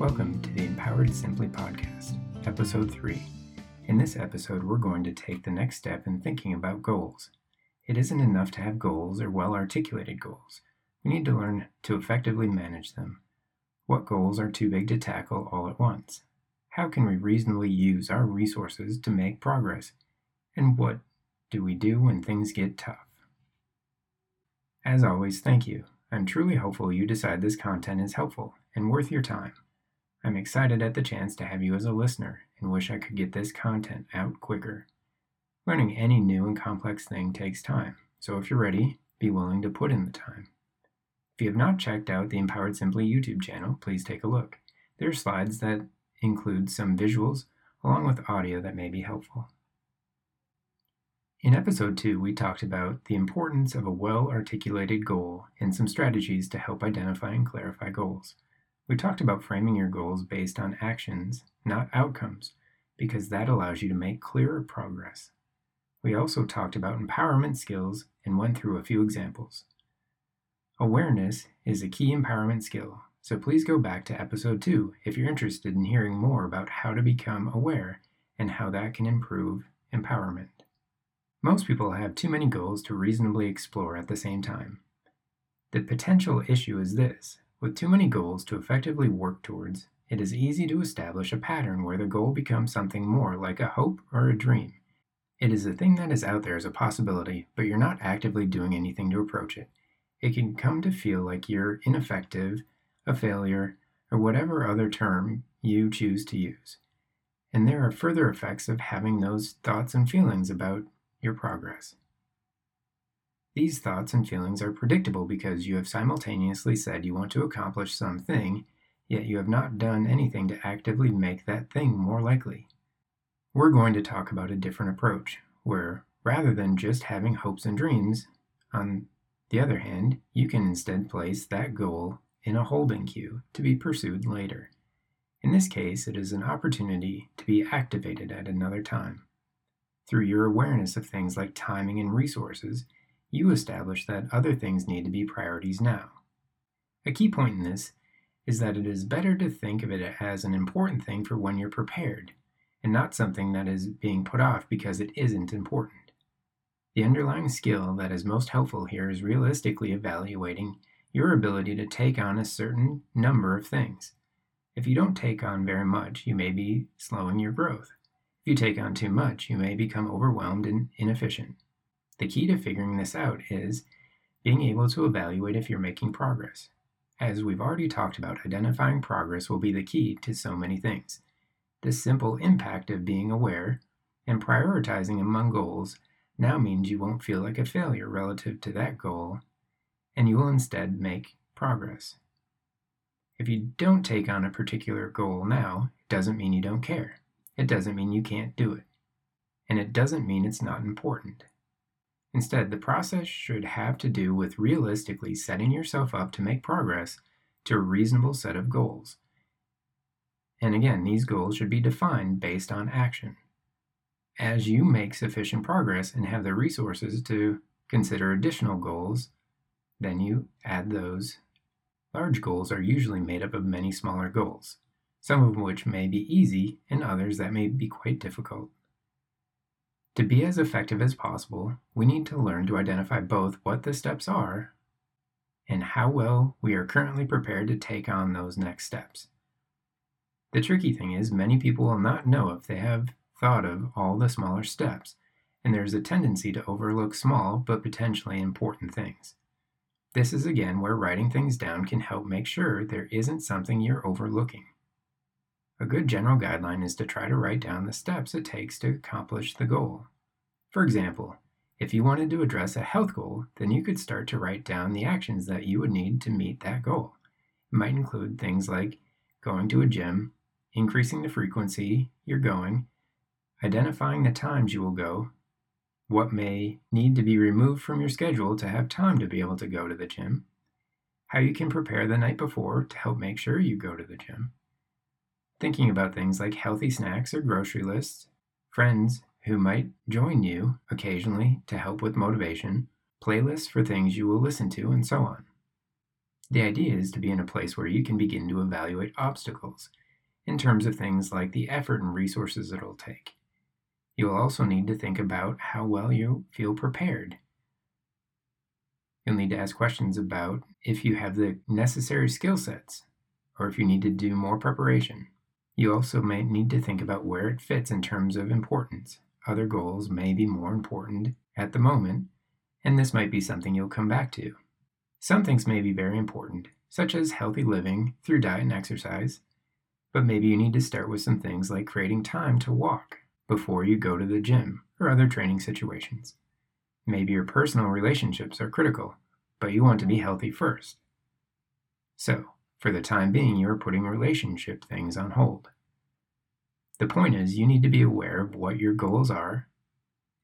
Welcome to the Empowered Simply podcast, episode 3. In this episode, we're going to take the next step in thinking about goals. It isn't enough to have goals or well articulated goals. We need to learn to effectively manage them. What goals are too big to tackle all at once? How can we reasonably use our resources to make progress? And what do we do when things get tough? As always, thank you. I'm truly hopeful you decide this content is helpful and worth your time. I'm excited at the chance to have you as a listener and wish I could get this content out quicker. Learning any new and complex thing takes time, so if you're ready, be willing to put in the time. If you have not checked out the Empowered Simply YouTube channel, please take a look. There are slides that include some visuals along with audio that may be helpful. In episode 2, we talked about the importance of a well articulated goal and some strategies to help identify and clarify goals. We talked about framing your goals based on actions, not outcomes, because that allows you to make clearer progress. We also talked about empowerment skills and went through a few examples. Awareness is a key empowerment skill, so please go back to episode 2 if you're interested in hearing more about how to become aware and how that can improve empowerment. Most people have too many goals to reasonably explore at the same time. The potential issue is this with too many goals to effectively work towards, it is easy to establish a pattern where the goal becomes something more like a hope or a dream. It is a thing that is out there as a possibility, but you're not actively doing anything to approach it. It can come to feel like you're ineffective, a failure, or whatever other term you choose to use. And there are further effects of having those thoughts and feelings about your progress. These thoughts and feelings are predictable because you have simultaneously said you want to accomplish something, yet you have not done anything to actively make that thing more likely. We're going to talk about a different approach, where rather than just having hopes and dreams, on the other hand, you can instead place that goal in a holding queue to be pursued later. In this case, it is an opportunity to be activated at another time. Through your awareness of things like timing and resources, you establish that other things need to be priorities now. A key point in this is that it is better to think of it as an important thing for when you're prepared, and not something that is being put off because it isn't important. The underlying skill that is most helpful here is realistically evaluating your ability to take on a certain number of things. If you don't take on very much, you may be slowing your growth. If you take on too much, you may become overwhelmed and inefficient. The key to figuring this out is being able to evaluate if you're making progress. As we've already talked about, identifying progress will be the key to so many things. The simple impact of being aware and prioritizing among goals now means you won't feel like a failure relative to that goal, and you will instead make progress. If you don't take on a particular goal now, it doesn't mean you don't care. It doesn't mean you can't do it. And it doesn't mean it's not important. Instead, the process should have to do with realistically setting yourself up to make progress to a reasonable set of goals. And again, these goals should be defined based on action. As you make sufficient progress and have the resources to consider additional goals, then you add those. Large goals are usually made up of many smaller goals, some of which may be easy and others that may be quite difficult. To be as effective as possible, we need to learn to identify both what the steps are and how well we are currently prepared to take on those next steps. The tricky thing is, many people will not know if they have thought of all the smaller steps, and there is a tendency to overlook small but potentially important things. This is again where writing things down can help make sure there isn't something you're overlooking. A good general guideline is to try to write down the steps it takes to accomplish the goal. For example, if you wanted to address a health goal, then you could start to write down the actions that you would need to meet that goal. It might include things like going to a gym, increasing the frequency you're going, identifying the times you will go, what may need to be removed from your schedule to have time to be able to go to the gym, how you can prepare the night before to help make sure you go to the gym, thinking about things like healthy snacks or grocery lists, friends who might join you occasionally to help with motivation, playlists for things you will listen to, and so on. The idea is to be in a place where you can begin to evaluate obstacles in terms of things like the effort and resources it'll take. You'll also need to think about how well you feel prepared. You'll need to ask questions about if you have the necessary skill sets or if you need to do more preparation. You also may need to think about where it fits in terms of importance. Other goals may be more important at the moment, and this might be something you'll come back to. Some things may be very important, such as healthy living through diet and exercise, but maybe you need to start with some things like creating time to walk before you go to the gym or other training situations. Maybe your personal relationships are critical, but you want to be healthy first. So, for the time being, you are putting relationship things on hold. The point is, you need to be aware of what your goals are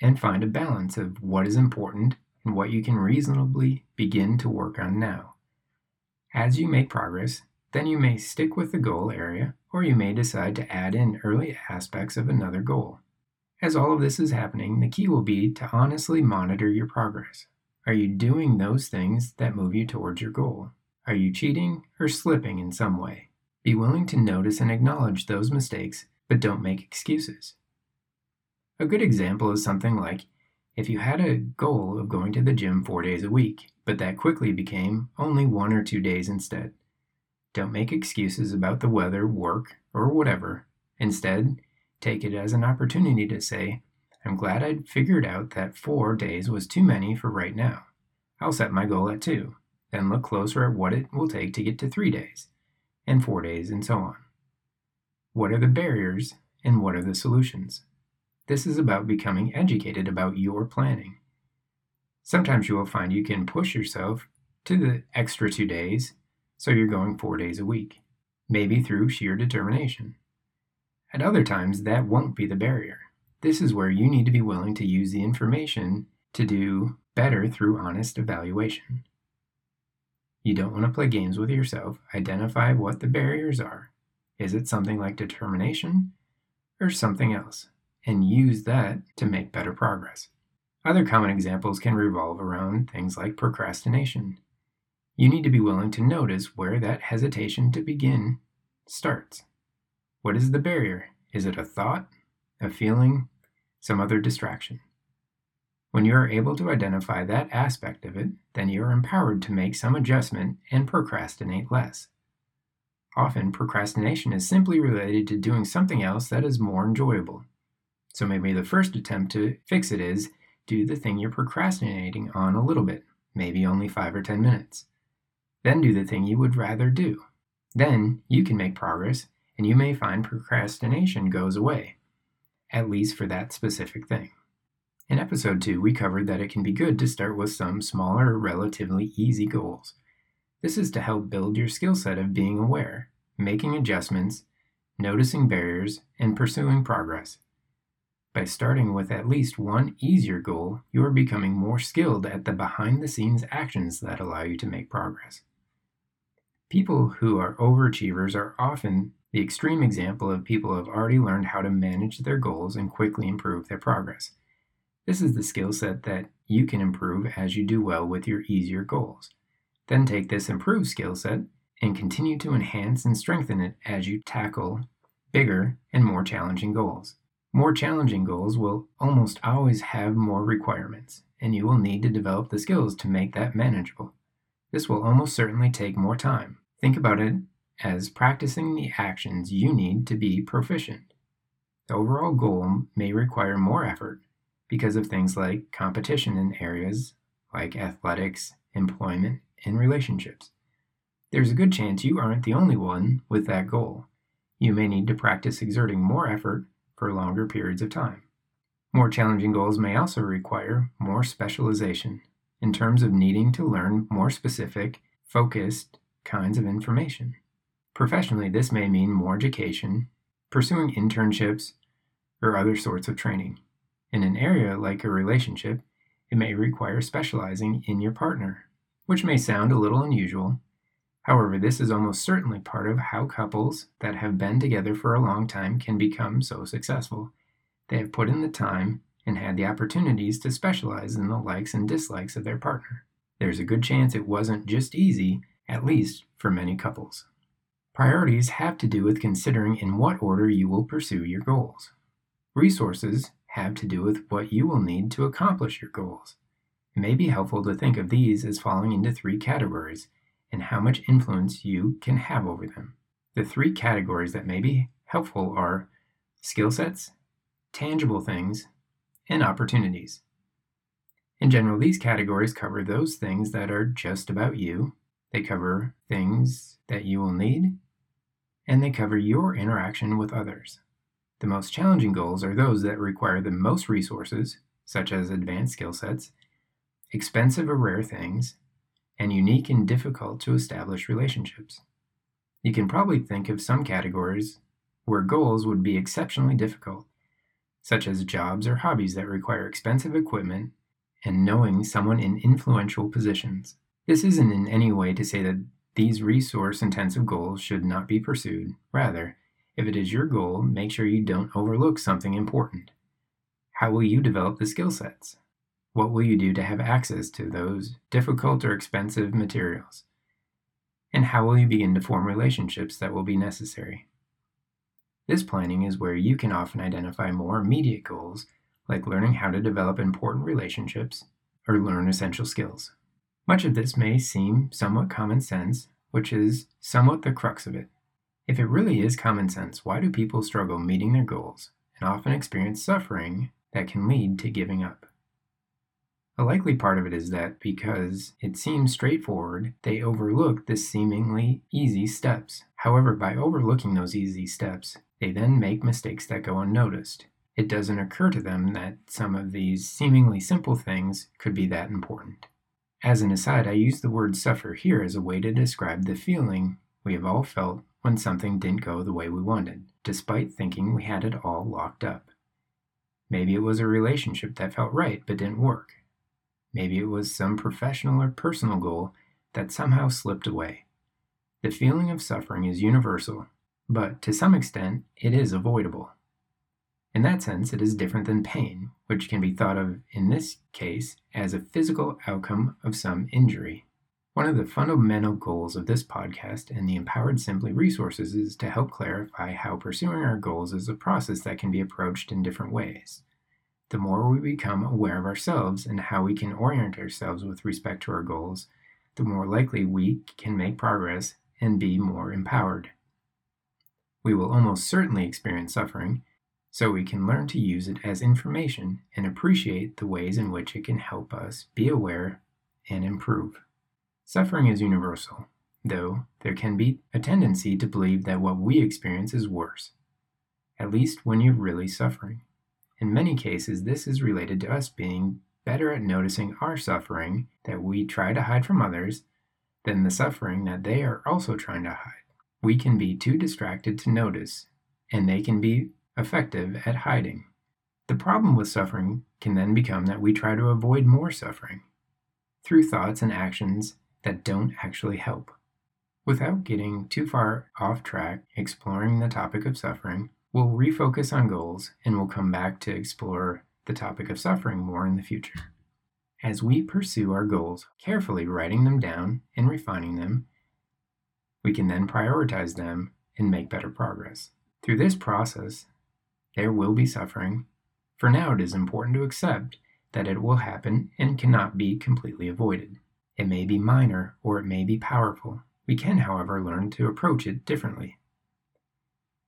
and find a balance of what is important and what you can reasonably begin to work on now. As you make progress, then you may stick with the goal area or you may decide to add in early aspects of another goal. As all of this is happening, the key will be to honestly monitor your progress. Are you doing those things that move you towards your goal? Are you cheating or slipping in some way? Be willing to notice and acknowledge those mistakes, but don't make excuses. A good example is something like if you had a goal of going to the gym four days a week, but that quickly became only one or two days instead. Don't make excuses about the weather, work, or whatever. Instead, take it as an opportunity to say, I'm glad I'd figured out that four days was too many for right now. I'll set my goal at two, then look closer at what it will take to get to three days, and four days, and so on. What are the barriers, and what are the solutions? This is about becoming educated about your planning. Sometimes you will find you can push yourself to the extra two days, so you're going four days a week, maybe through sheer determination. At other times, that won't be the barrier. This is where you need to be willing to use the information to do better through honest evaluation. You don't want to play games with yourself. Identify what the barriers are. Is it something like determination or something else? And use that to make better progress. Other common examples can revolve around things like procrastination. You need to be willing to notice where that hesitation to begin starts. What is the barrier? Is it a thought, a feeling, some other distraction. When you are able to identify that aspect of it, then you are empowered to make some adjustment and procrastinate less. Often, procrastination is simply related to doing something else that is more enjoyable. So maybe the first attempt to fix it is do the thing you're procrastinating on a little bit, maybe only 5 or 10 minutes. Then do the thing you would rather do. Then you can make progress and you may find procrastination goes away at least for that specific thing. In episode 2, we covered that it can be good to start with some smaller, relatively easy goals. This is to help build your skill set of being aware, making adjustments, noticing barriers, and pursuing progress. By starting with at least one easier goal, you are becoming more skilled at the behind the scenes actions that allow you to make progress. People who are overachievers are often the extreme example of people who have already learned how to manage their goals and quickly improve their progress. This is the skill set that you can improve as you do well with your easier goals. Then take this improved skill set and continue to enhance and strengthen it as you tackle bigger and more challenging goals. More challenging goals will almost always have more requirements, and you will need to develop the skills to make that manageable. This will almost certainly take more time. Think about it as practicing the actions you need to be proficient. The overall goal may require more effort because of things like competition in areas like athletics, employment, and relationships. There's a good chance you aren't the only one with that goal. You may need to practice exerting more effort for longer periods of time. More challenging goals may also require more specialization in terms of needing to learn more specific, focused kinds of information. Professionally, this may mean more education, pursuing internships, or other sorts of training. In an area like a relationship, it may require specializing in your partner, which may sound a little unusual. However, this is almost certainly part of how couples that have been together for a long time can become so successful. They have put in the time and had the opportunities to specialize in the likes and dislikes of their partner. There's a good chance it wasn't just easy, at least for many couples. Priorities have to do with considering in what order you will pursue your goals. Resources have to do with what you will need to accomplish your goals. It may be helpful to think of these as falling into three categories and how much influence you can have over them. The three categories that may be helpful are skill sets, tangible things, and opportunities. In general, these categories cover those things that are just about you, they cover things that you will need, and they cover your interaction with others. The most challenging goals are those that require the most resources, such as advanced skill sets, expensive or rare things, and unique and difficult to establish relationships. You can probably think of some categories where goals would be exceptionally difficult, such as jobs or hobbies that require expensive equipment and knowing someone in influential positions. This isn't in any way to say that these resource intensive goals should not be pursued. Rather, if it is your goal, make sure you don't overlook something important. How will you develop the skill sets? What will you do to have access to those difficult or expensive materials? And how will you begin to form relationships that will be necessary? This planning is where you can often identify more immediate goals, like learning how to develop important relationships or learn essential skills. Much of this may seem somewhat common sense, which is somewhat the crux of it. If it really is common sense, why do people struggle meeting their goals and often experience suffering that can lead to giving up? A likely part of it is that because it seems straightforward, they overlook the seemingly easy steps. However, by overlooking those easy steps, they then make mistakes that go unnoticed. It doesn't occur to them that some of these seemingly simple things could be that important. As an aside, I use the word suffer here as a way to describe the feeling we have all felt when something didn't go the way we wanted, despite thinking we had it all locked up. Maybe it was a relationship that felt right but didn't work. Maybe it was some professional or personal goal that somehow slipped away. The feeling of suffering is universal, but to some extent, it is avoidable. In that sense, it is different than pain, which can be thought of in this case as a physical outcome of some injury. One of the fundamental goals of this podcast and the Empowered Simply resources is to help clarify how pursuing our goals is a process that can be approached in different ways. The more we become aware of ourselves and how we can orient ourselves with respect to our goals, the more likely we can make progress and be more empowered. We will almost certainly experience suffering, so we can learn to use it as information and appreciate the ways in which it can help us be aware and improve. Suffering is universal, though there can be a tendency to believe that what we experience is worse, at least when you're really suffering. In many cases, this is related to us being better at noticing our suffering that we try to hide from others than the suffering that they are also trying to hide. We can be too distracted to notice, and they can be effective at hiding. The problem with suffering can then become that we try to avoid more suffering through thoughts and actions that don't actually help. Without getting too far off track exploring the topic of suffering, we'll refocus on goals and we'll come back to explore the topic of suffering more in the future. As we pursue our goals, carefully writing them down and refining them, we can then prioritize them and make better progress. Through this process, there will be suffering. For now, it is important to accept that it will happen and cannot be completely avoided. It may be minor or it may be powerful. We can, however, learn to approach it differently.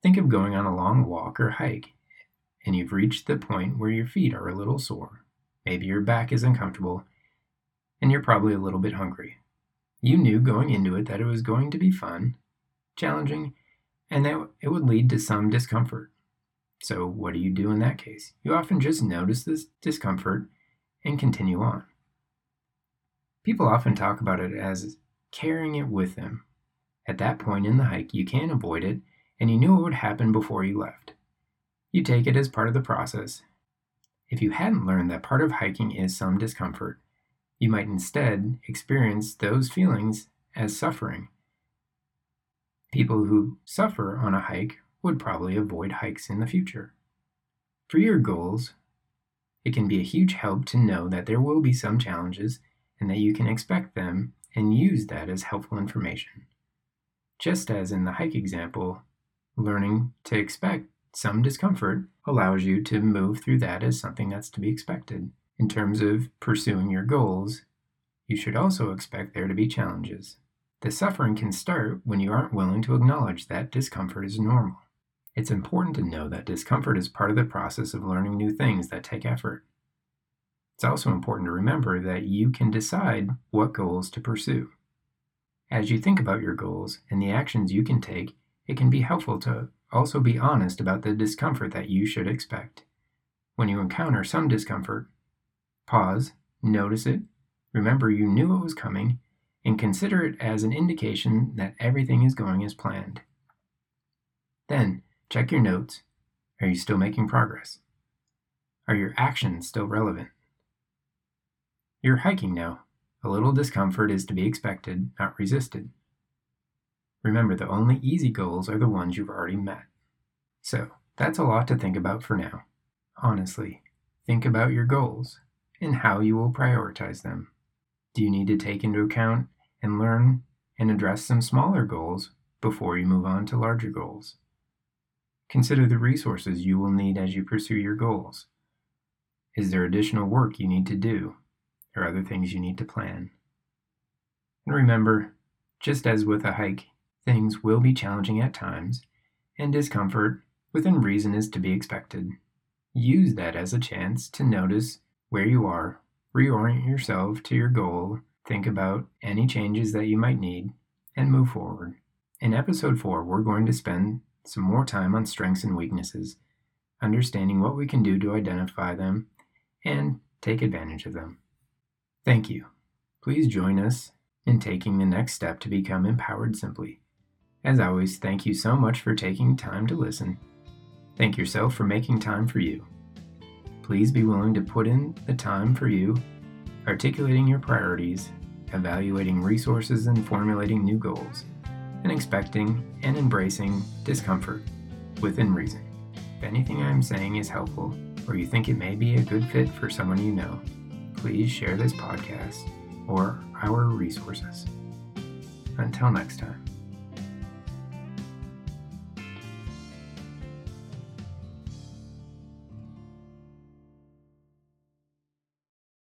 Think of going on a long walk or hike, and you've reached the point where your feet are a little sore. Maybe your back is uncomfortable, and you're probably a little bit hungry. You knew going into it that it was going to be fun, challenging, and that it would lead to some discomfort. So, what do you do in that case? You often just notice this discomfort and continue on. People often talk about it as carrying it with them. At that point in the hike, you can't avoid it, and you knew it would happen before you left. You take it as part of the process. If you hadn't learned that part of hiking is some discomfort, you might instead experience those feelings as suffering. People who suffer on a hike would probably avoid hikes in the future. For your goals, it can be a huge help to know that there will be some challenges and that you can expect them and use that as helpful information. Just as in the hike example, learning to expect some discomfort allows you to move through that as something that's to be expected. In terms of pursuing your goals, you should also expect there to be challenges. The suffering can start when you aren't willing to acknowledge that discomfort is normal. It's important to know that discomfort is part of the process of learning new things that take effort. It's also important to remember that you can decide what goals to pursue. As you think about your goals and the actions you can take, it can be helpful to also be honest about the discomfort that you should expect. When you encounter some discomfort, pause, notice it, remember you knew it was coming, and consider it as an indication that everything is going as planned. Then, check your notes. Are you still making progress? Are your actions still relevant? You're hiking now. A little discomfort is to be expected, not resisted. Remember, the only easy goals are the ones you've already met. So, that's a lot to think about for now. Honestly, think about your goals and how you will prioritize them. Do you need to take into account and learn and address some smaller goals before you move on to larger goals? Consider the resources you will need as you pursue your goals. Is there additional work you need to do or other things you need to plan? And remember, just as with a hike, things will be challenging at times, and discomfort within reason is to be expected. Use that as a chance to notice where you are reorient yourself to your goal, think about any changes that you might need, and move forward. In episode 4, we're going to spend some more time on strengths and weaknesses, understanding what we can do to identify them and take advantage of them. Thank you. Please join us in taking the next step to become empowered simply. As always, thank you so much for taking time to listen. Thank yourself for making time for you. Please be willing to put in the time for you, articulating your priorities, evaluating resources, and formulating new goals, and expecting and embracing discomfort within reason. If anything I'm saying is helpful, or you think it may be a good fit for someone you know, please share this podcast or our resources. Until next time.